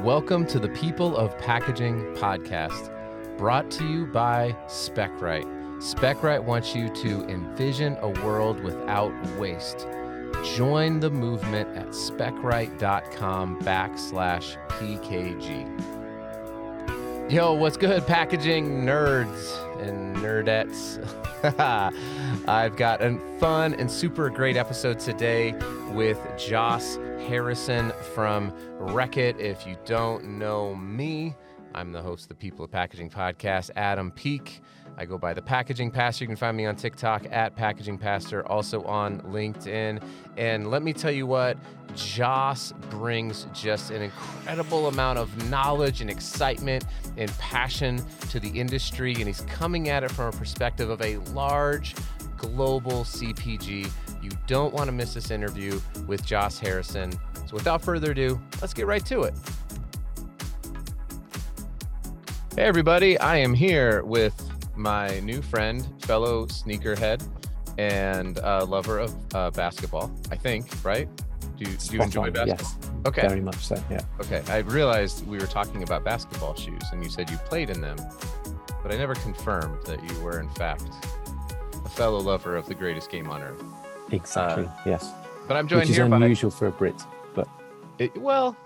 Welcome to the People of Packaging podcast, brought to you by Specright. Specright wants you to envision a world without waste. Join the movement at specright.com backslash PKG. Yo, what's good, packaging nerds and nerdettes? I've got a fun and super great episode today with Joss Harrison from Reckitt. If you don't know me, I'm the host of the People of Packaging podcast, Adam Peek. I go by the Packaging Pastor. You can find me on TikTok at Packaging Pastor, also on LinkedIn. And let me tell you what, Joss brings just an incredible amount of knowledge and excitement and passion to the industry. And he's coming at it from a perspective of a large global CPG. You don't want to miss this interview with Joss Harrison. So without further ado, let's get right to it. Hey, everybody. I am here with my new friend, fellow sneakerhead, and uh, lover of uh, basketball. I think, right? Do you, do you enjoy basketball? Yes. Okay. Very much so. Yeah. Okay. I realized we were talking about basketball shoes, and you said you played in them, but I never confirmed that you were, in fact, a fellow lover of the greatest game on earth. Exactly. yes. But I'm joined Which is here by unusual for a Brit, but it, well,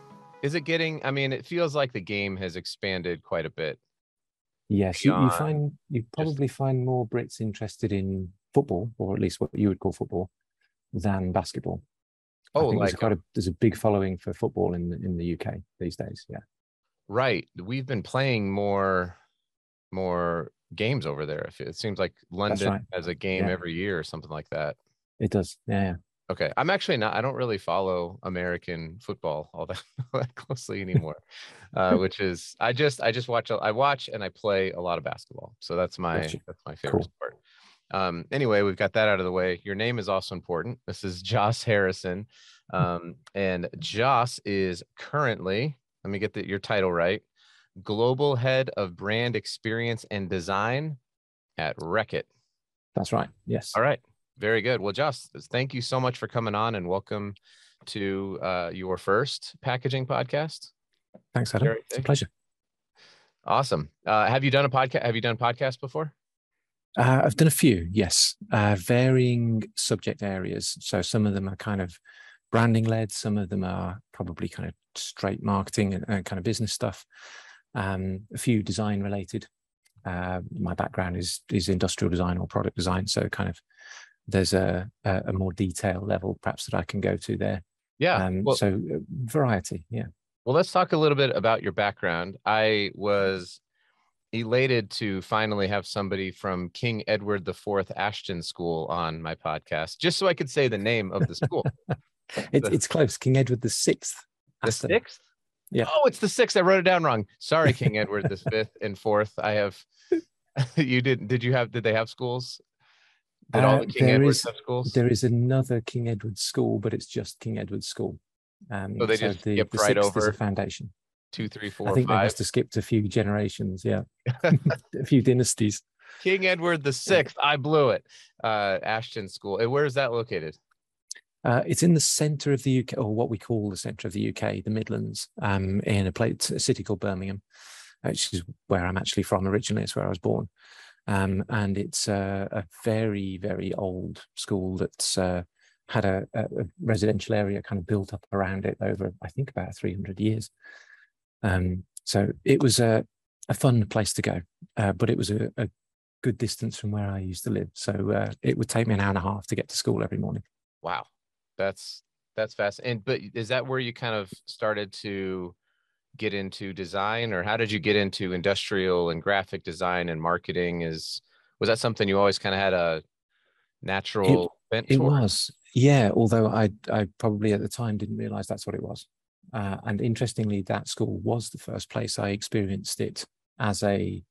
is it getting? I mean, it feels like the game has expanded quite a bit. Yes, you, you find you probably find more Brits interested in football, or at least what you would call football, than basketball. Oh, like there's quite a uh there's a big following for football in the, in the UK these days. Yeah. right. We've been playing more, more games over there. It It seems like London right. has a game Yeah. every year or something like that. It does. Yeah. Okay, I'm actually not. I don't really follow American football all that, all that closely anymore, uh, which is I just I just watch I watch and I play a lot of basketball. So that's my Gotcha. that's my favorite Cool. sport. Um, anyway, we've got that out of the way. Your name is also important. This is Joss Harrison, um, and Joss is currently let me get the, your title right, global head of brand experience and design at Reckitt. That's right. Yes. All right. Very good. Well, Joss, thank you so much for coming on and welcome to uh, your first packaging podcast. Thanks, Adam. Very It's a pleasure. Awesome. Uh, have you done a podcast? Have you done podcasts before? Uh, I've done a few, yes, uh, varying subject areas. So some of them are kind of branding led, some of them are probably kind of straight marketing and, and kind of business stuff. Um, a few design related. Uh, my background is is industrial design or product design, so kind of there's a a, a more detailed level perhaps that I can go to there. Yeah. Um, well, so uh, variety, yeah. well, let's talk a little bit about your background. I was elated to finally have somebody from King Edward IV Aston School on my podcast, just so I could say the name of the school. It's The- it's close. King Edward the Sixth. the sixth? Yeah. Oh, it's the sixth. I wrote it down wrong. Sorry, King Edward the fifth and fourth. I have. you didn't? Did you have? Did they have schools? Did all Uh, the King there Edwards is- schools? There is another King Edward School, but it's just King Edward School. Um, So they just skipped right over a foundation. Two, three, I four, think they must have skipped a few generations. Yeah, a few dynasties. King Edward the sixth. I blew it. Uh, Aston School. And where is that located? Uh, it's in the centre of the UK, or what we call the centre of the UK, the Midlands, um, in a place, a city called Birmingham, which is where I'm actually from originally. It's where I was born, um, and it's uh, a very, very old school that's uh, had a, a residential area kind of built up around it over, I think, about 300 years. Um, so it was a, a fun place to go, uh, but it was a, a good distance from where I used to live. So uh, it would take me an hour and a half to get to school every morning. Wow, that's that's fast. And but is that where you kind of started to get into design, or how did you get into industrial and graphic design and marketing? Is was that something you always kind of had a natural bent It toward? was, yeah. Although I, I probably at the time didn't realize that's what it was. Uh, and interestingly, that school was the first place I experienced it as a,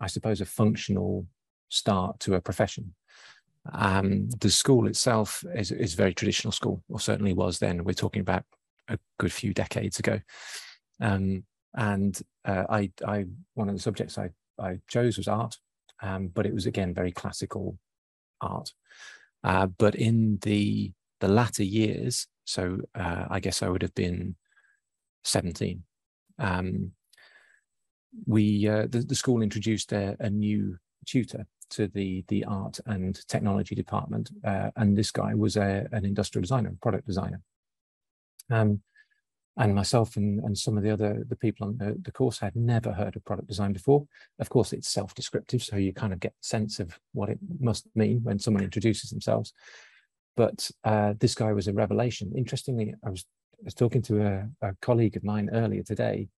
I suppose, a functional start to a profession. Um, the school itself is is a very traditional school, or certainly was then. We're talking about a good few decades ago. Um, and uh, I, I, one of the subjects I, I chose was art, um, but it was again very classical art. Uh, but in the the latter years, so uh, I guess I would have been 17, um, we uh, the, the school introduced a, a new tutor to the the art and technology department, uh, and this guy was a, an industrial designer, product designer. Um, and myself and, and some of the other the people on the, the course had never heard of product design before. Of course, it's self-descriptive, so you kind of get a sense of what it must mean when someone introduces themselves. But uh, this guy was a revelation. Interestingly, I was, I was talking to a, a colleague of mine earlier today,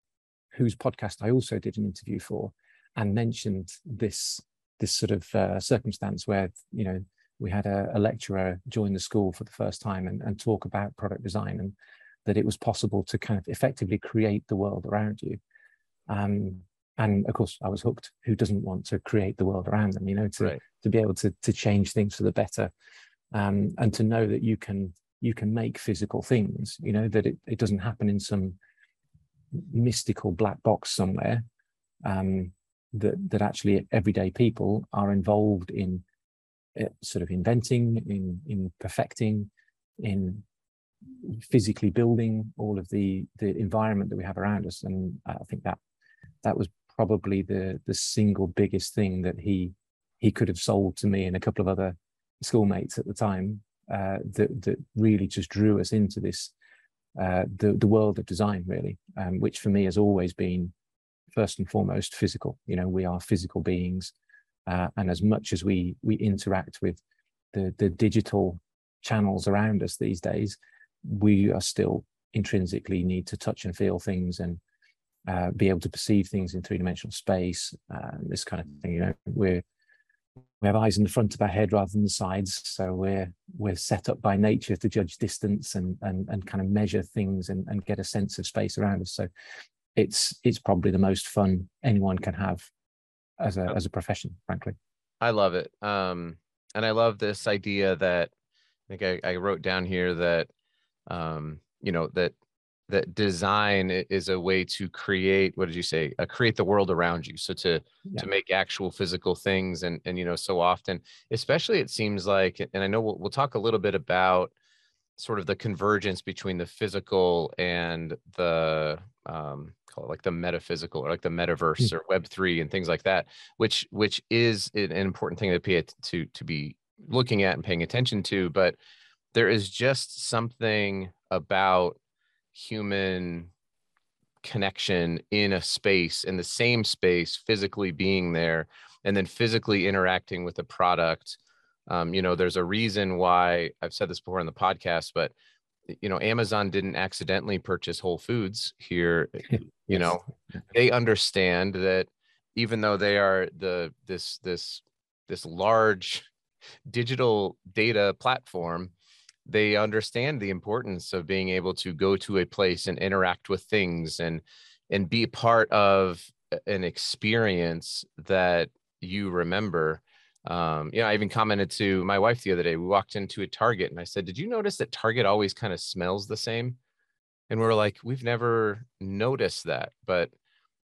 whose podcast I also did an interview for, and mentioned this this sort of uh, circumstance where you know we had a, a, lecturer join the school for the first time and, and talk about product design and that it was possible to kind of effectively create the world around you um, and of course i was hooked who doesn't want to create the world around them you know to right. to be able to to change things for the better um, and to know that you can you can make physical things you know that it, it doesn't happen in some mystical black box somewhere um, that that actually everyday people are involved in uh, sort of inventing, in in perfecting, in physically building all of the the environment that we have around us. And I think that that was probably the the single biggest thing that he he could have sold to me and a couple of other schoolmates at the time uh, that that really just drew us into this uh, the the world of design really, um, which for me has always been first and foremost physical. You know, we are physical beings, uh, and as much as we we interact with the the digital channels around us these days, we are still intrinsically need to touch and feel things and uh, be able to perceive things in three dimensional space. Uh, this kind of thing. You know, we're we have eyes in the front of our head rather than the sides, so we're we're set up by nature to judge distance and and and kind of measure things and, and get a sense of space around us. So it's it's probably the most fun anyone can have as a as a profession, frankly. I love it. Um, and I love this idea that I think I, I wrote down here that um, you know that that design is a way to create what did you say uh, create the world around you so to yeah. to make actual physical things and and you know so often especially it seems like and i know we'll, we'll talk a little bit about sort of the convergence between the physical and the um, call it like the metaphysical or like the metaverse mm. or web 3 and things like that which which is an important thing to pay to to be looking at and paying attention to but there is just something about human connection in a space in the same space physically being there and then physically interacting with a product. Um, you know there's a reason why i've said this before on the podcast but you know amazon didn't accidentally purchase whole foods here you know. They understand that even though they are the this this this large digital data platform they understand the importance of being able to go to a place and interact with things and and be part of an experience that you remember um, you know, I even commented to my wife the other day. We walked into a Target and I said, Did you notice that Target always kind of smells the same? And we are like, We've never noticed that, but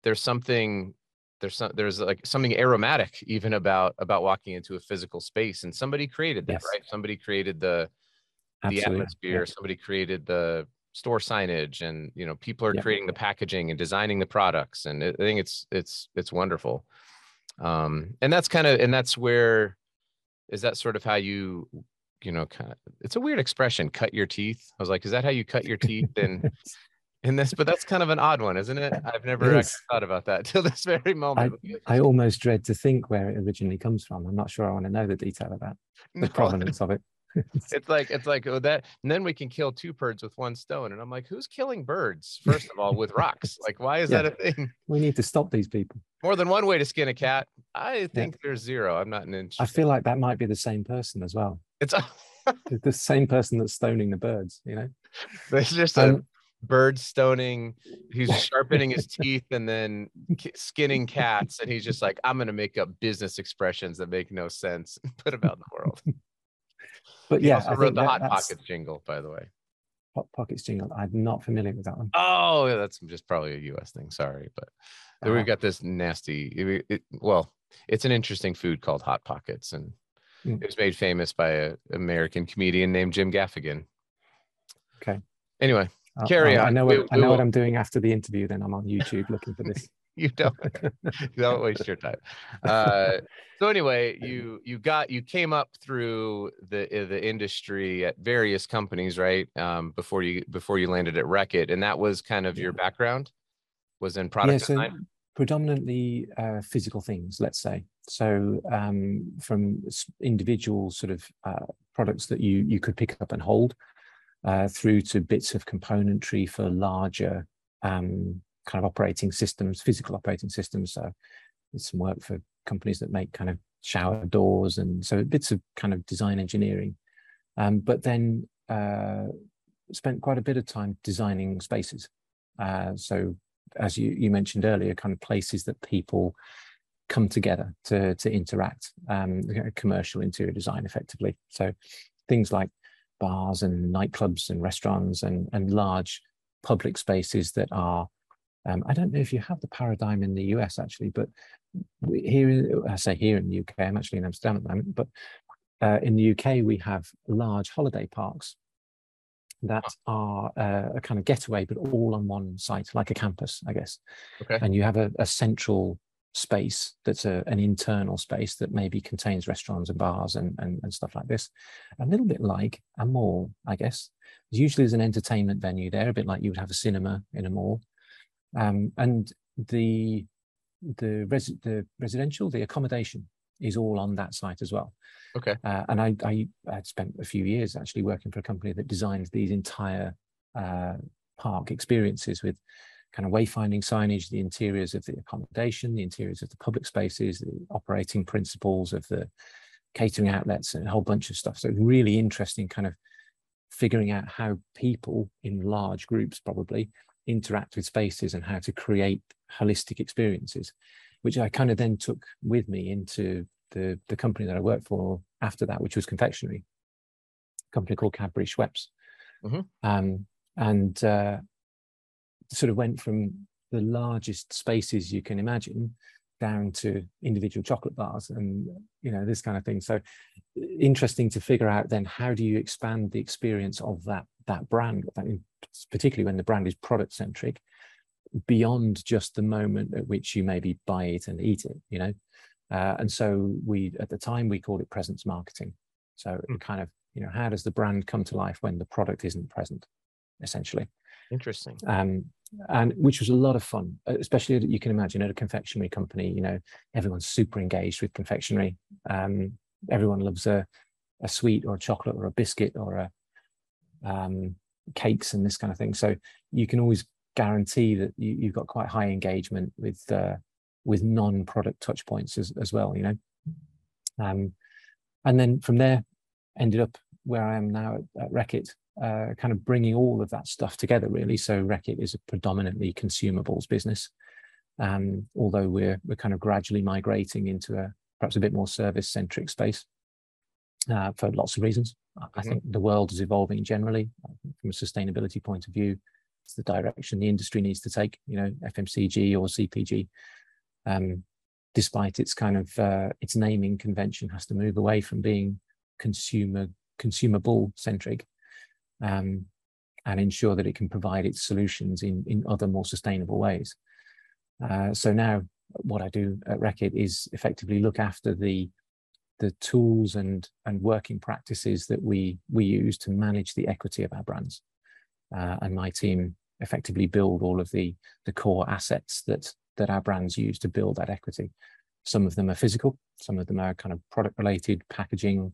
there's something there's some there's like something aromatic even about about walking into a physical space and somebody created that yes. right somebody created the Absolutely. the atmosphere yeah. somebody created the store signage and you know people are yeah. creating the packaging and designing the products and i think it's it's it's wonderful um and that's kind of and that's where is that sort of how you you know kind of it's a weird expression cut your teeth i was like is that how you cut your teeth and in this but that's kind of an odd one isn't it i've never it thought about that till this very moment I, I, almost dread to think where it originally comes from i'm not sure i want to know the detail of that the no. provenance of it it's like it's like oh that and then we can kill two birds with one stone and i'm like who's killing birds first of all with rocks? Like why is yeah. that a thing? We need to stop these people. More than one way to skin a cat. I think yeah. there's zero. I'm not an inch i feel like that might be the same person as well. It's the same person that's stoning the birds you know? It's just um, a bird stoning he's sharpening his teeth and then skinning cats and he's just like i'm going to make up business expressions that make no sense. And put them out in the world but yeah, I wrote the that, Hot Pockets jingle, by the way. Hot Pockets jingle. I'm not familiar with that one. Oh, yeah, that's just probably a U.S. thing. Sorry, but uh-huh. we've got this nasty. It, it, well, it's an interesting food called Hot Pockets, and mm. it was made famous by an American comedian named Jim Gaffigan. Okay. Anyway, Carry I, on. I know We- what, I we know what I'm doing after the interview. Then I'm on YouTube looking for this. you don't. Don't waste your time. Uh so anyway you you got you came up through the uh, the industry at various companies right? Um before you before you landed at Reckitt and that was kind of your background? Was in product yeah, so design? predominantly uh, physical things, let's say. So um, from individual sort of uh, products that you you could pick up and hold, uh, through to bits of componentry for larger um, kind of operating systems, physical operating systems. So some work for companies that make kind of shower doors, and so bits of kind of design engineering. Um, but then uh, spent quite a bit of time designing spaces. Uh, so as you, you mentioned earlier, kind of places that people come together to to interact, um, commercial interior design effectively. So things like bars and nightclubs and restaurants and and large public spaces that are. Um, I don't know if you have the paradigm in the US actually, but we- here I say here in the UK, I'm actually in Amsterdam at the moment, but uh, in the UK we have large holiday parks that are uh, a kind of getaway, but all on one site, like a campus, I guess. okay And you have a, a central space that's a, an internal space that maybe contains restaurants and bars and, and, and stuff like this. A little bit like a mall, I guess. Usually there's an entertainment venue there, a bit like you would have a cinema in a mall. Um, and the the, res- the residential, the accommodation is all on that site as well. okay Uh, and I, I had spent a few years actually working for a company that designed these entire uh, park experiences with kind of wayfinding signage, the interiors of the accommodation, the interiors of the public spaces, the operating principles of the catering outlets, and a whole bunch of stuff. So really interesting kind of figuring out how people in large groups probably interact with spaces and how to create holistic experiences, which I kind of then took with me into the the company that I worked for after that, which was confectionery, a company called Cadbury Schweppes, Mhm. um, and uh, sort of went from the largest spaces you can imagine down to individual chocolate bars and you know this kind of thing. So interesting to figure out then how do you expand the experience of that that brand, that particularly when the brand is product centric, beyond just the moment at which you maybe buy it and eat it. You know, uh, and so we, at the time, we called it presence marketing. So it kind of, you know, how does the brand come to life when the product isn't present, essentially? interesting Um, and which was a lot of fun, uh, especially you can imagine at a confectionery company. You know, everyone's super engaged with confectionery. Um, everyone loves a, a sweet or a chocolate or a biscuit or a um, cakes and this kind of thing. So you can always guarantee that you, you've got quite high engagement with uh, with non-product touch points as, as well. You know, um, and then from there, ended up where I am now at, at Reckitt, uh, kind of bringing all of that stuff together. Really, so Reckitt is a predominantly consumables business, um, although we're we're kind of gradually migrating into a perhaps a bit more service-centric space uh, for lots of reasons. I- I Mhm. think the world is evolving generally uh, from a sustainability point of view. It's the direction the industry needs to take. You know, FMCG or CPG, um, despite its kind of uh, its naming convention, has to move away from being consumer consumable centric um, and ensure that it can provide its solutions in in other more sustainable ways. Uh, so now, what I do at Reckitt is effectively look after the the tools and and working practices that we we use to manage the equity of our brands. Uh, and my team effectively build all of the the core assets that that our brands use to build that equity. Some of them are physical, some of them are kind of product related, packaging,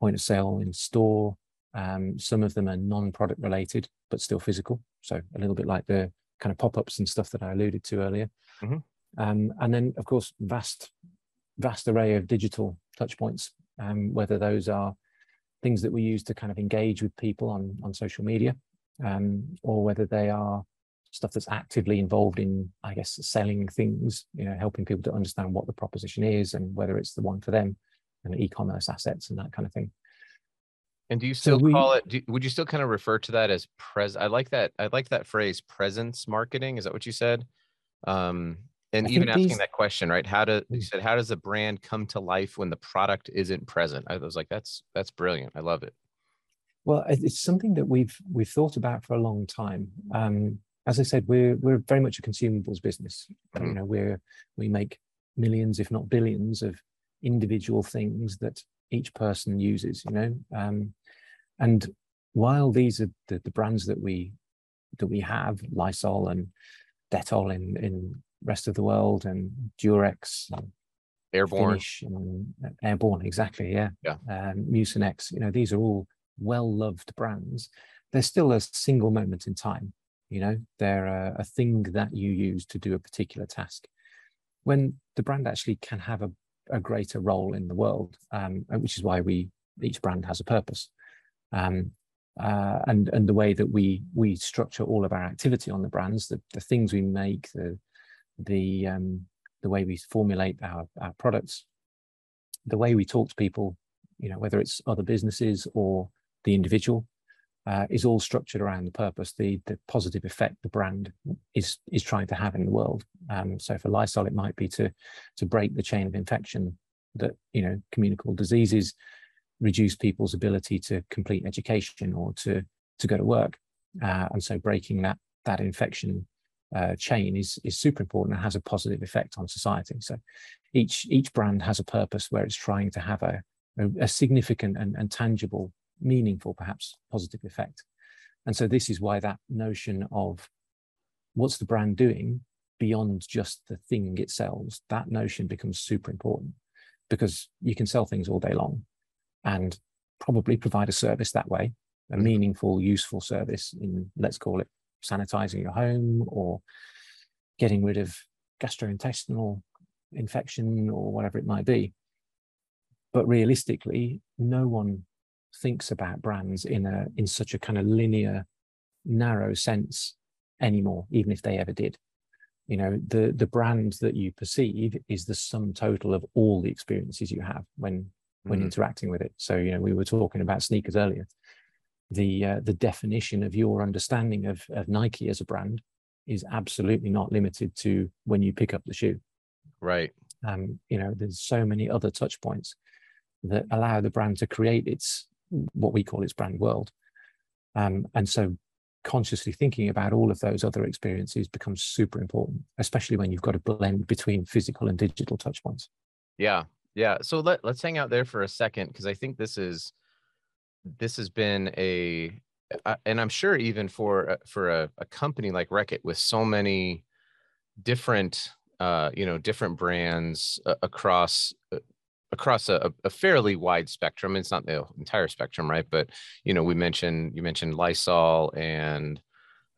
point of sale in store. Um, some of them are non-product related, but still physical. So a little bit like the kind of pop-ups and stuff that I alluded to earlier. Mhm. Um, and then, of course, vast, vast array of digital touch points, um, whether those are things that we use to kind of engage with people on, on social media, um, or whether they are stuff that's actively involved in, I guess, selling things, you know, helping people to understand what the proposition is and whether it's the one for them, and e-commerce assets and that kind of thing. And do you So still we- call it? Do, would you still kind of refer to that as pres? I like that. I like that phrase, presence marketing. Is that what you said? Um, and I even asking these- that question, right? How do you Mm. said? How does a brand come to life when the product isn't present? I was like, that's that's brilliant. I love it. Well, it's something that we've we've thought about for a long time. Um, as I said, we're we're very much a consumables business. Mm-hmm. You know, we're we make millions, if not billions, of individual things that each person uses. You know, um, and while these are the, the brands that we that we have, Lysol and Dettol in in rest of the world, and Durex, and Airborne, and uh, Airborne, exactly, yeah, yeah, um, Mucinex. You know, these are all well loved brands. They're still a single moment in time you know they're a, a, thing that you use to do a particular task when the brand actually can have a, a greater role in the world um, which is why we each brand has a purpose um, uh, and and the way that we we structure all of our activity on the brands the, the things we make the the um, the way we formulate our, our products the way we talk to people you know whether it's other businesses or the individual uh, is all structured around the purpose, the the positive effect the brand is is trying to have in the world. Um, so for Lysol, it might be to to break the chain of infection that you know communicable diseases reduce people's ability to complete education or to to go to work, uh, and so breaking that that infection uh, chain is is super important and has a positive effect on society. So each each brand has a purpose where it's trying to have a a, a significant and, and tangible meaningful, perhaps positive effect. And so this is why that notion of what's the brand doing beyond just the thing it sells, that notion becomes super important because you can sell things all day long and probably provide a service that way, a mm-hmm. meaningful, useful service in, let's call it sanitizing your home or getting rid of gastrointestinal infection or whatever it might be. But realistically, no one thinks about brands in a in such a kind of linear, narrow sense anymore, even if they ever did. You know, the the brand that you perceive is the sum total of all the experiences you have when when mm interacting with it. So, you know, we were talking about sneakers earlier. The uh, the definition of your understanding of, of Nike as a brand is absolutely not limited to when you pick up the shoe. Right. Um, you know, there's so many other touch points that allow the brand to create its what we call its brand world. Um, and so consciously thinking about all of those other experiences becomes super important, especially when you've got a blend between physical and digital touch points. Yeah. Yeah. So let, let's hang out there for a second because I think this is this has been a and I'm sure even for for a, a company like Reckitt with so many different uh, you know different brands uh, across uh, across a, a, fairly wide spectrum. It's not the entire spectrum, right? But you know, we mentioned you mentioned Lysol and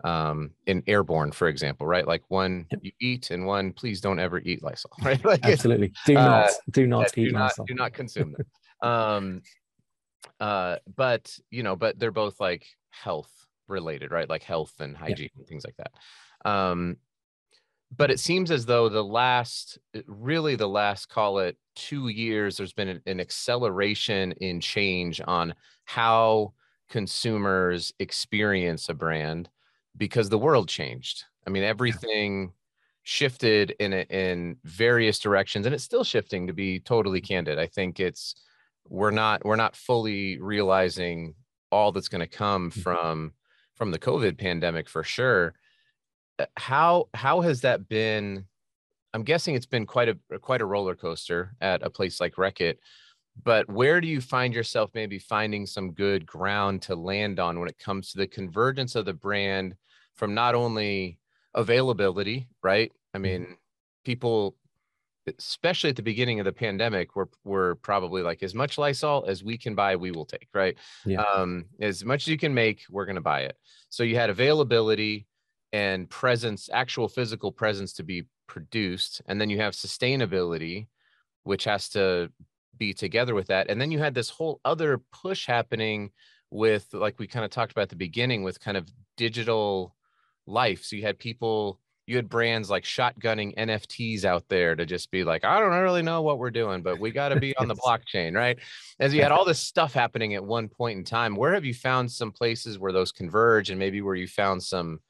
um in airborne for example right? Like one you eat and one please don't ever eat lysol right? Like absolutely. Do uh, not do not eat do not, lysol. do not consume them. Um uh but you know but they're both like health related right? Like health and hygiene yeah. and things like that. Um but it seems as though the last really the last call it two years there's been an, an acceleration in change on how consumers experience a brand because the world changed. I mean everything shifted in in various directions and it's still shifting to be totally candid. I think it's we're not we're not fully realizing all that's going to come mm-hmm. from from the covid pandemic for sure uh, how how has that been? I'm guessing it's been quite a quite a roller coaster at a place like Reckitt. But where do you find yourself maybe finding some good ground to land on when it comes to the convergence of the brand from not only availability, right? I mm-hmm. mean, people, especially at the beginning of the pandemic, we're we're probably like as much Lysol as we can buy, we will take, right? Yeah. Um, as much as you can make, we're going to buy it. So you had availability, and presence, actual physical presence to be produced. And then you have sustainability, which has to be together with that. And then you had this whole other push happening with, like we kind of talked about at the beginning, with kind of digital life. So you had people, you had brands like shotgunning NFTs out there to just be like, I don't really know what we're doing, but we got to be on the blockchain, right? As you had all this stuff happening at one point in time, where have you found some places where those converge and maybe where you found some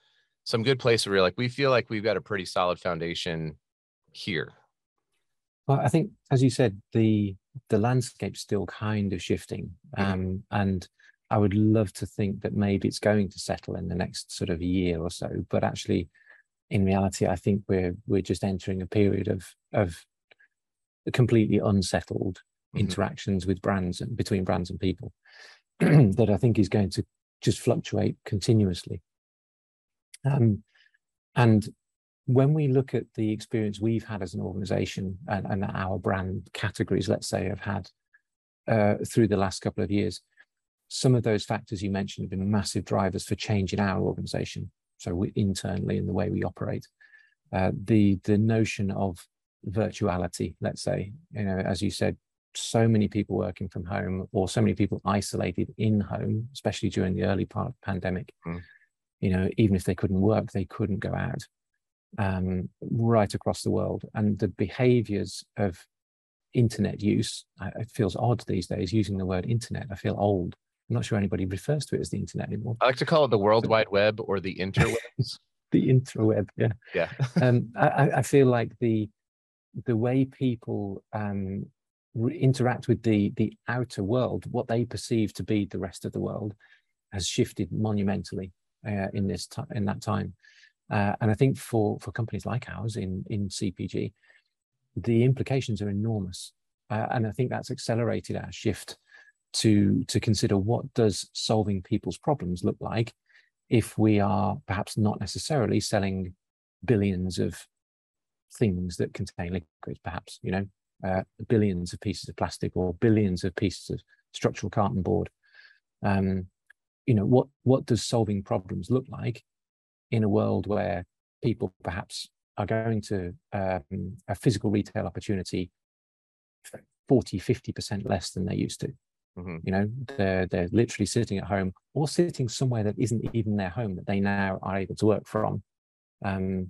some good place where you're like, we feel like we've got a pretty solid foundation here? Well, I think, as you said, the the landscape's still kind of shifting, mm-hmm. um, and I would love to think that maybe it's going to settle in the next sort of year or so, but actually, in reality, I think we're we're just entering a period of of completely unsettled mm-hmm. interactions with brands and between brands and people that I think is going to just fluctuate continuously. Um, and when we look at the experience we've had as an organization and, and our brand categories, let's say, have had uh, through the last couple of years, some of those factors you mentioned have been massive drivers for change in our organization. So we, internally in the way we operate, uh, the the notion of virtuality, let's say, you know, as you said, so many people working from home or so many people isolated in home, especially during the early part of the pandemic. Mm. You know, even if they couldn't work, they couldn't go out um, right across the world. And the behaviors of internet use, it feels odd these days using the word internet. I feel old. I'm not sure anybody refers to it as the internet anymore. I like to call it the World Wide Web or the interwebs. the interweb, yeah. Yeah. um, I, I feel like the the way people um, interact with the the outer world, what they perceive to be the rest of the world, has shifted monumentally uh, in this t- in that time. Uh, and I think for for companies like ours in in CPG, the implications are enormous. Uh, and I think that's accelerated our shift to to consider what does solving people's problems look like if we are perhaps not necessarily selling billions of things that contain liquids, perhaps you know uh, billions of pieces of plastic or billions of pieces of structural carton board. Um, you know, what what does solving problems look like in a world where people perhaps are going to um, a physical retail opportunity 40, 50% less than they used to. Mm-hmm. You know, they're they're literally sitting at home or sitting somewhere that isn't even their home that they now are able to work from. Um,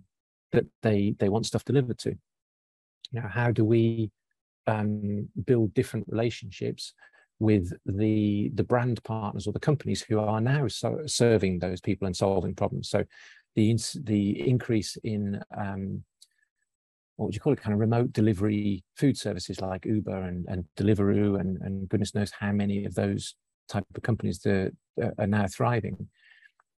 that they they want stuff delivered to. You know, how do we um, build different relationships with the the brand partners or the companies who are now so, serving those people and solving problems. So the the increase in um, what would you call it, kind of remote delivery food services like Uber and, and Deliveroo and, and goodness knows how many of those type of companies that are now thriving.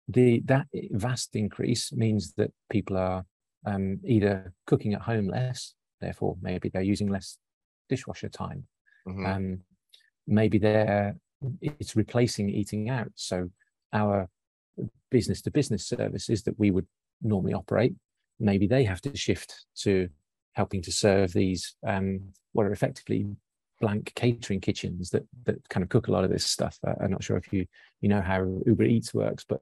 The that vast increase means that people are um, either cooking at home less, therefore maybe they're using less dishwasher time. Mm-hmm. Um, maybe they're it's replacing eating out. So our business to business services that we would normally operate, maybe they have to shift to helping to serve these um, what are effectively blank catering kitchens that that kind of cook a lot of this stuff. Uh, I'm not sure if you you know how Uber Eats works, but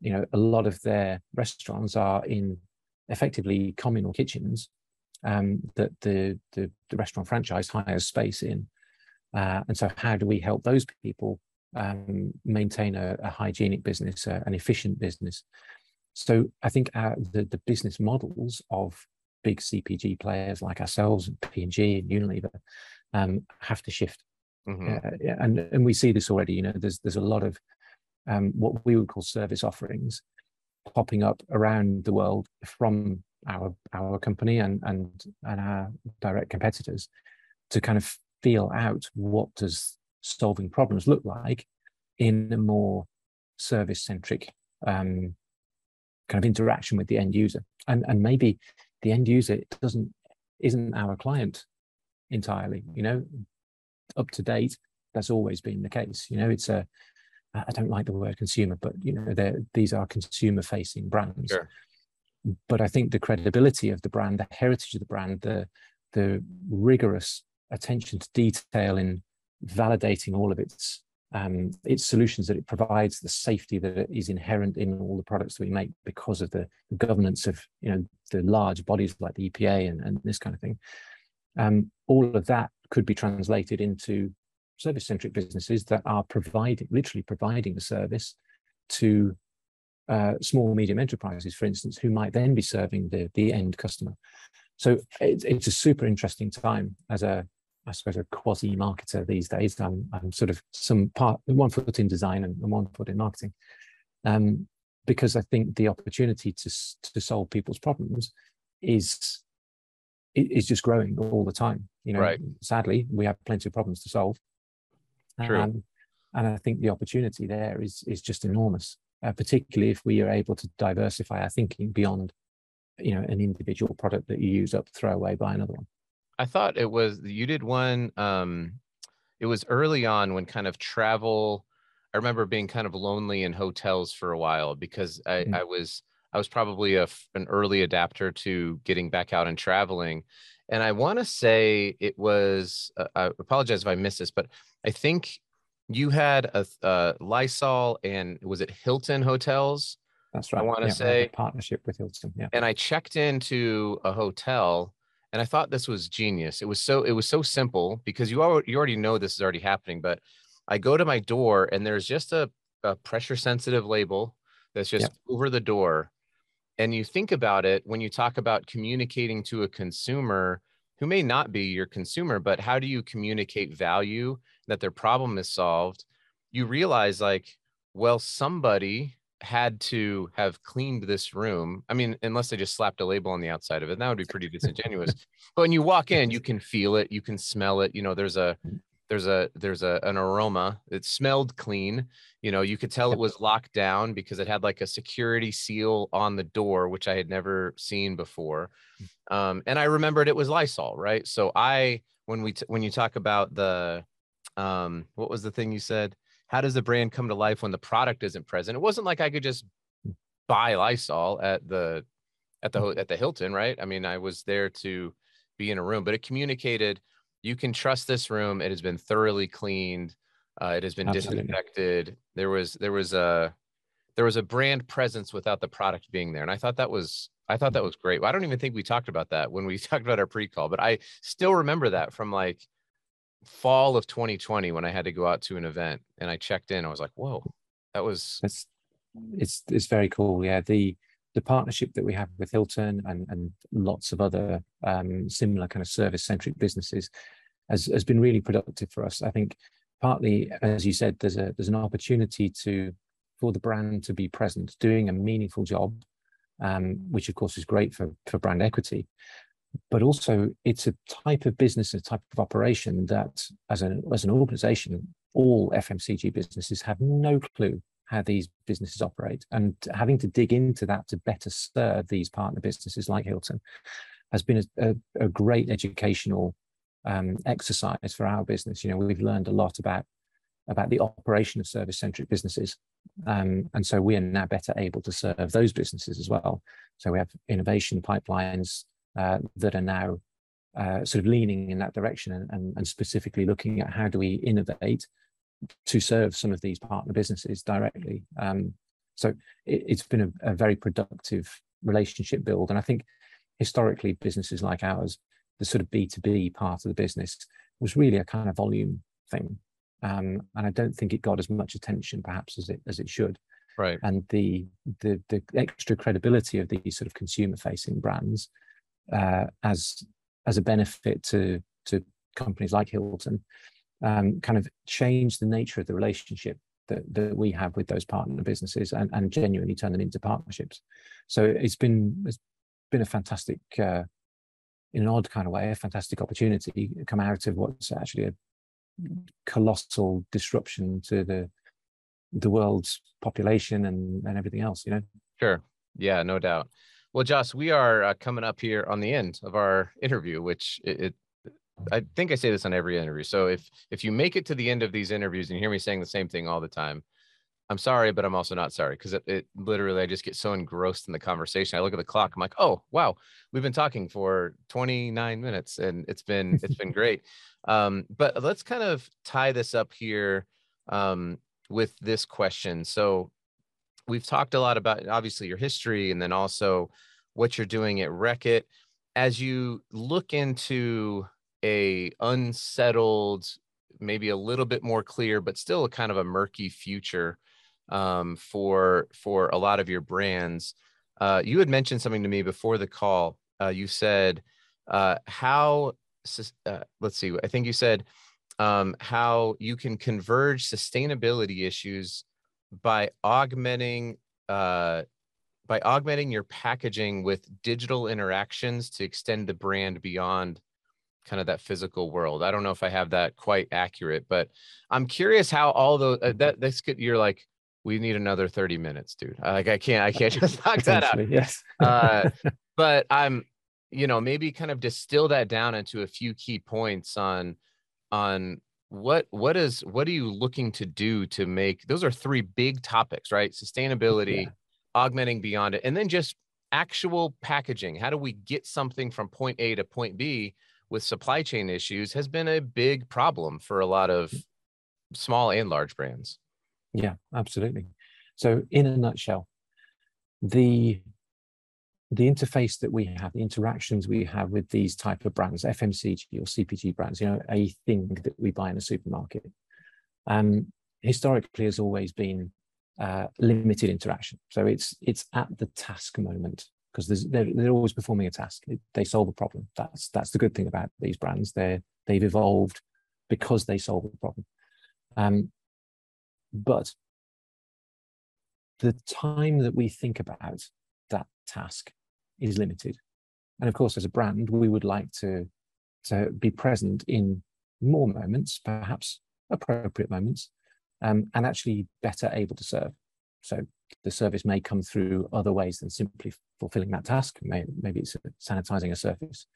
you know a lot of their restaurants are in effectively communal kitchens um, that the, the, the restaurant franchise hires space in. Uh, and so, how do we help those people um, maintain a, a, hygienic business, uh, an efficient business? So, I think our, the the business models of big CPG players like ourselves and P&G and Unilever um, have to shift. Mm-hmm. Uh, and and we see this already. You know, there's there's a lot of um, what we would call service offerings popping up around the world from our our company and and and our direct competitors to kind of feel out what does solving problems look like in a more service centric um, kind of interaction with the end user and and maybe the end user it doesn't isn't our client entirely you know? Up to date that's always been the case you know? It's a I don't like the word consumer, but you know, these are consumer facing brands. Sure. But I think the credibility of the brand, the heritage of the brand, the the rigorous attention to detail in validating all of its um, its solutions that it provides, the safety that is inherent in all the products that we make because of the, the governance of you know the large bodies like the EPA and, and this kind of thing. Um, all of that could be translated into service-centric businesses that are providing, literally providing the service to uh, small medium enterprises, for instance, who might then be serving the the end customer. So it's it's a super interesting time as a I suppose a quasi marketer these days. I'm I'm sort of some part one foot in design and, one foot in marketing, um, because I think the opportunity to to solve people's problems is is just growing all the time. You know, right. sadly, we have plenty of problems to solve. True. Um, and I think the opportunity there is is just enormous, uh, particularly if we are able to diversify our thinking beyond, you know, an individual product that you use up, throw away, buy another one. I thought it was you did one. Um, it was early on when kind of travel. I remember being kind of lonely in hotels for a while because I, mm-hmm. I was I was probably a, an early adapter to getting back out and traveling. And I want to say it was, uh, I apologize if I missed this, but I think you had a, a Lysol and was it Hilton Hotels? That's right. I want to yeah, say partnership with Hilton. Yeah. And I checked into a hotel and I thought this was genius. It was so it was so simple because you already, you already know this is already happening, but I go to my door and there's just a, a pressure sensitive label that's just over the door. And you think about it when you talk about communicating to a consumer who may not be your consumer, but how do you communicate value that their problem is solved? You realize like, well, somebody had to have cleaned this room. I mean, unless they just slapped a label on the outside of it, that would be pretty disingenuous. but when you walk in, you can feel it, you can smell it. You know, there's a mm there's a there's a an aroma it smelled clean you know you could tell it was locked down because it had like a security seal on the door which i had never seen before mm. um, and i remembered it was lysol right so i when we t- when you talk about the um, what was the thing you said how does the brand come to life when the product isn't present it wasn't like i could just buy lysol at the at the mm. at the hilton right i mean i was there to be in a room but it communicated you can trust this room. It has been thoroughly cleaned. Uh, it has been Absolutely. disinfected. There was there was a there was a brand presence without the product being there, and I thought that was I thought that was great. I don't even think we talked about that when we talked about our pre-call, but I still remember that from like fall of 2020 when I had to go out to an event and I checked in. I was like, whoa, that was it's it's it's very cool. Yeah, the the partnership that we have with Hilton and, and lots of other um, similar kind of service centric businesses has, has been really productive for us. I think partly, as you said, there's a there's an opportunity to for the brand to be present, doing a meaningful job, um, which of course is great for for brand equity. But also, it's a type of business, a type of operation that, as an as an organization, all FMCG businesses have no clue how these businesses operate and having to dig into that to better serve these partner businesses like Hilton has been a, a, a great educational um, exercise for our business. You know, we've learned a lot about about the operation of service centric businesses, um, and so we are now better able to serve those businesses as well. So we have innovation pipelines uh, that are now uh, sort of leaning in that direction and, and, and specifically looking at how do we innovate to serve some of these partner businesses directly. Um, so it, has been a, a, very productive relationship build. And I think historically, businesses like ours, the sort of B2B part of the business was really a kind of volume thing. Um, and I don't think it got as much attention perhaps as it as it should. Right. And the the the extra credibility of these sort of consumer facing brands uh, as as a benefit to to companies like Hilton um, kind of change the nature of the relationship that, that we have with those partner businesses and, and genuinely turn them into partnerships. So it's been it's been a fantastic, uh, in an odd kind of way, a fantastic opportunity come out of what's actually a colossal disruption to the the world's population and and everything else. You know. Sure. Yeah. No doubt. Well, Joss, we are uh, coming up here on the end of our interview, which it, it I think I say this on every interview. So if if you make it to the end of these interviews and you hear me saying the same thing all the time, I'm sorry, but I'm also not sorry because it, it, literally I just get so engrossed in the conversation. I look at the clock. I'm like, oh wow, we've been talking for 29 minutes and it's been it's been great. Um, but let's kind of tie this up here um, with this question. So we've talked a lot about obviously your history and then also what you're doing at Reckitt. As you look into a unsettled, maybe a little bit more clear, but still kind of a murky future um, for for a lot of your brands. Uh, you had mentioned something to me before the call. Uh, you said uh, how uh, let's see. I think you said um, how you can converge sustainability issues by augmenting uh, by augmenting your packaging with digital interactions to extend the brand beyond kind of that physical world. I don't know if I have that quite accurate, but I'm curious how all those uh, that that's good. You're like, we need another 30 minutes, dude. Like I can't, I can't just knock that out. Yes. uh, but I'm, you know, maybe kind of distill that down into a few key points on on what what is what are you looking to do to make those are three big topics, right? Sustainability, yeah. augmenting beyond it, and then just actual packaging. How do we get something from point A to point B with supply chain issues has been a big problem for a lot of mm. small and large brands. Yeah, absolutely. So in a nutshell, the the interface that we have, the interactions we have with these type of brands, FMCG or CPG brands, you know, a thing that we buy in a supermarket, um, historically has always been uh, limited interaction. So it's it's at the task moment because they're, they're always performing a task. They solve a problem. That's that's the good thing about these brands. They're they've evolved because they solve a problem. Um, but the time that we think about that task is limited. And of course, as a brand, we would like to, to be present in more moments, perhaps appropriate moments, um, and actually better able to serve. So the service may come through other ways than simply fulfilling that task. Maybe it's sanitizing a surface.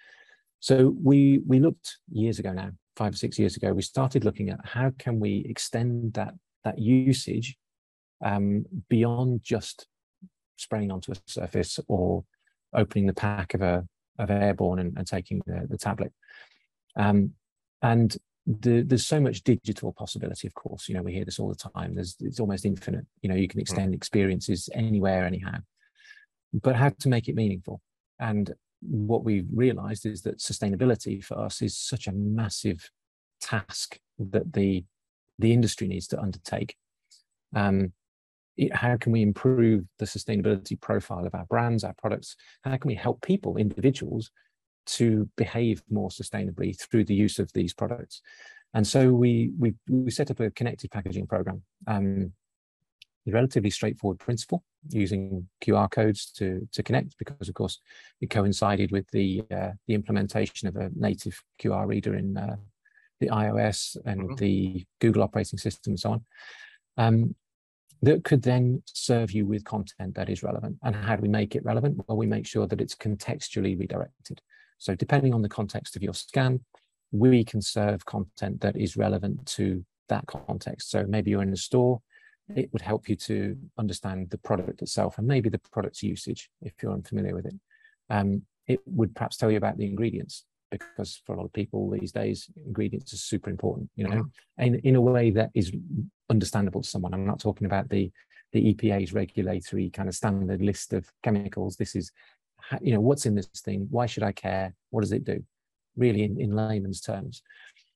So we we looked years ago now, five or six years ago, we started looking at how can we extend that that usage um, beyond just spraying onto a surface or opening the pack of a of Airborne and, and taking the, the tablet. Um, and the, there's so much digital possibility, of course. You know, we hear this all the time. There's it's almost infinite. You know, you can hmm. extend experiences anywhere, anyhow. But how to make it meaningful? And what we've realized is that sustainability for us is such a massive task that the the industry needs to undertake. Um, how can we improve the sustainability profile of our brands, our products? How can we help people, individuals, to behave more sustainably through the use of these products. And so we we, we set up a connected packaging program. Um, a relatively straightforward principle using QR codes to to connect because of course it coincided with the uh, the implementation of a native QR reader in uh, the iOS and mm-hmm. the Google operating system and so on. Um, that could then serve you with content that is relevant. And how do we make it relevant? Well, we make sure that it's contextually redirected. So depending on the context of your scan, we can serve content that is relevant to that context. So maybe you're in a store, it would help you to understand the product itself and maybe the product's usage if you're unfamiliar with it. Um, it would perhaps tell you about the ingredients because for a lot of people these days, ingredients are super important, you know, in, in a way that is understandable to someone. I'm not talking about the the EPA's regulatory kind of standard list of chemicals. This is you know, what's in this thing? Why should I care? What does it do? Really, in, in layman's terms.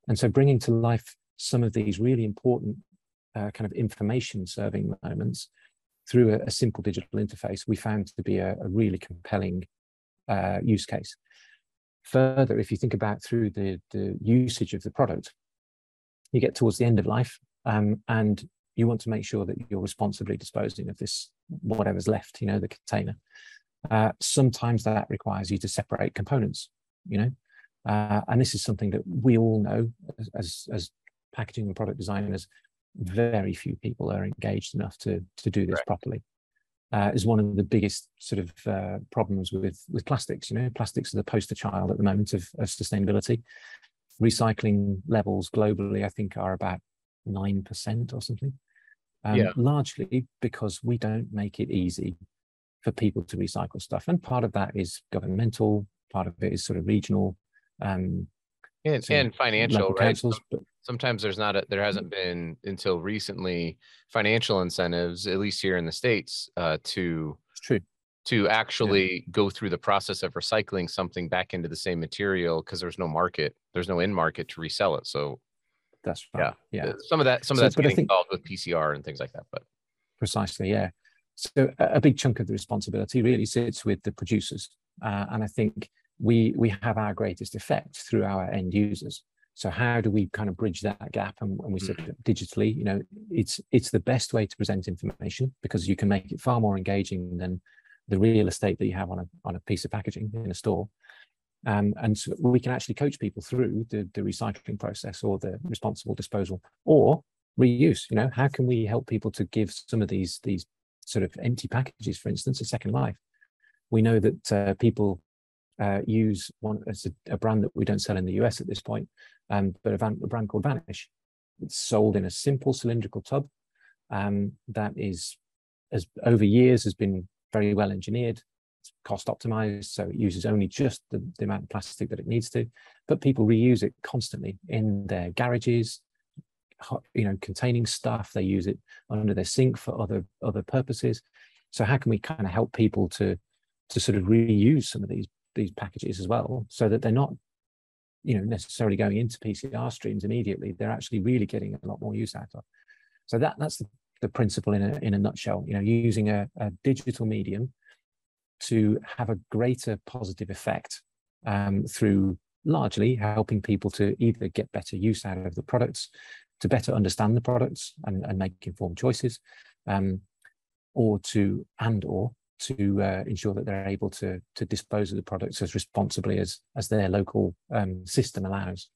And so, bringing to life some of these really important uh, kind of information serving moments through a, a, simple digital interface, we found to be a, a really compelling uh, use case. Further, if you think about through the, the usage of the product, you get towards the end of life um, and you want to make sure that you're responsibly disposing of this, whatever's left, you know, the container. Uh, sometimes that requires you to separate components, you know, uh, and this is something that we all know as, as packaging and product designers. Very few people are engaged enough to to do this right. properly. Uh, is one of the biggest sort of uh, problems with with plastics. You know, plastics are the poster child at the moment of, of sustainability. Recycling levels globally, I think, are about nine percent or something. Um, yeah. Largely because we don't make it easy for people to recycle stuff. And part of that is governmental, part of it is sort of regional. Um, and, and financial, right? but, Sometimes there's not a, there hasn't been until recently financial incentives, at least here in the states, uh, to true to actually yeah. go through the process of recycling something back into the same material because there's no market, there's no end market to resell it. So that's right. yeah, yeah. Some of that, some of so, that's getting think, involved with PCR and things like that. But precisely, yeah. So a big chunk of the responsibility really sits with the producers, uh, and I think we we have our greatest effect through our end users. So how do we kind of bridge that gap? And, and we said mm-hmm. digitally, you know, it's it's the best way to present information because you can make it far more engaging than the real estate that you have on a on a piece of packaging in a store. Um, and so we can actually coach people through the, the recycling process or the responsible disposal or reuse. You know, how can we help people to give some of these these sort of empty packages, for instance, a second life? We know that uh, people uh, use one as a, a, brand that we don't sell in the US at this point, um, but a, van, a, brand called Vanish. It's sold in a simple cylindrical tub um, that is, as over years, has been very well engineered, cost optimized, so it uses only just the, the amount of plastic that it needs to. But people reuse it constantly in their garages, you know, containing stuff. They use it under their sink for other other purposes. So how can we kind of help people to to sort of reuse some of these these packages as well, so that they're not, you know, necessarily going into PCR streams immediately. They're actually really getting a lot more use out of. So that that's the, the principle in a in a nutshell. You know, using a, a digital medium to have a greater positive effect um, through largely helping people to either get better use out of the products, to better understand the products and, and make informed choices, um, or to and or to uh, ensure that they're able to to dispose of the products as responsibly as as their local um, system allows.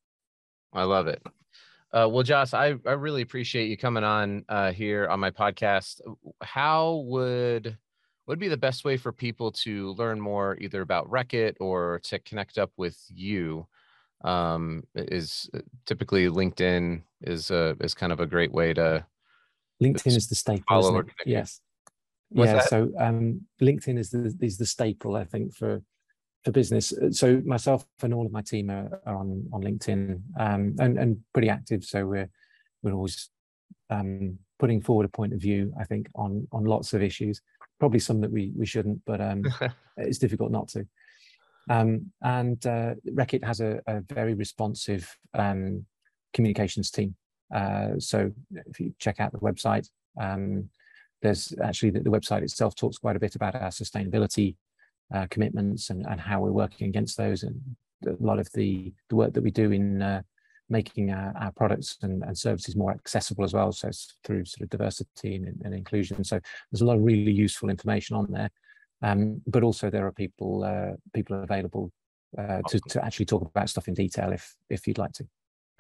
I love it. Uh, well, Josh, I, I really appreciate you coming on uh, here on my podcast. How would would be the best way for people to learn more either about Reckitt or to connect up with you? Um, is uh, typically LinkedIn is a is kind of a great way to LinkedIn is the staple. Yes. What's yeah, that? so um, LinkedIn is the is the staple, I think, for for business. Uh, so myself and all of my team are, are on on LinkedIn um, and and pretty active. So we're we're always um, putting forward a point of view. I think on on lots of issues. Probably some that we we shouldn't, but um, it's difficult not to. Um, and uh, Reckitt has a, a very responsive um, communications team. Uh, so if you check out the website, um, there's actually the, the, website itself talks quite a bit about our sustainability uh, commitments and, and how we're working against those and a lot of the, the work that we do in uh, making our, our products and, and, services more accessible as well. So through sort of diversity and, and, inclusion. So there's a lot of really useful information on there. Um, but also there are people uh, people available uh, to, to actually talk about stuff in detail if if you'd like to.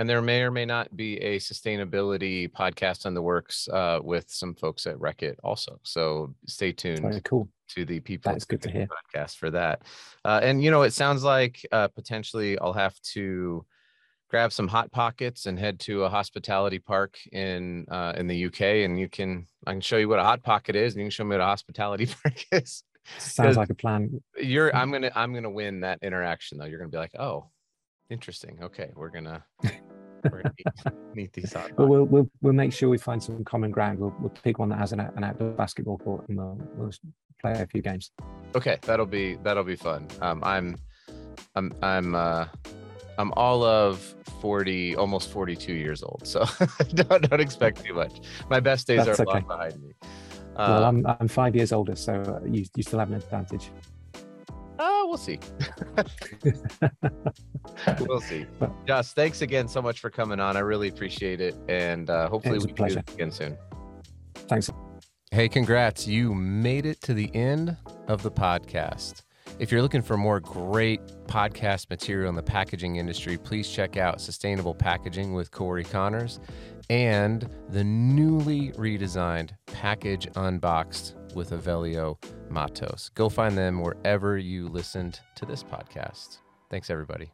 And there may or may not be a sustainability podcast on the works uh, with some folks at Reckitt also. So stay tuned. Very cool. To the people. That's good to hear. Podcast for that. Uh, and you know, it sounds like uh, potentially I'll have to grab some hot pockets and head to a hospitality park in uh, in the UK, and you can I can show you what a hot pocket is, and you can show me what a hospitality park is. Sounds like a plan. You're I'm gonna I'm gonna win that interaction though. You're gonna be like, oh, interesting. Okay, we're gonna meet, these but we'll, we'll we'll make sure we find some common ground. We'll, we'll pick one that has an, an outdoor basketball court and we'll, we'll play a few games. Okay, that'll be that'll be fun. Um, I'm I'm I'm uh, I'm all of 40, almost 42 years old, so don't don't expect too much. My best days That's are okay. long behind me. well, I'm I'm five years older, so you you still have an advantage. Uh, we'll see. we'll see. Josh, thanks again so much for coming on. I really appreciate it. And uh, hopefully we can do it again soon. Thanks. Hey, congrats. You made it to the end of the podcast. If you're looking for more great podcast material in the packaging industry, please check out Sustainable Packaging with Cory Connors and the newly redesigned Package Unboxed with Avelio Matos. Go find them wherever you listened to this podcast. Thanks, everybody.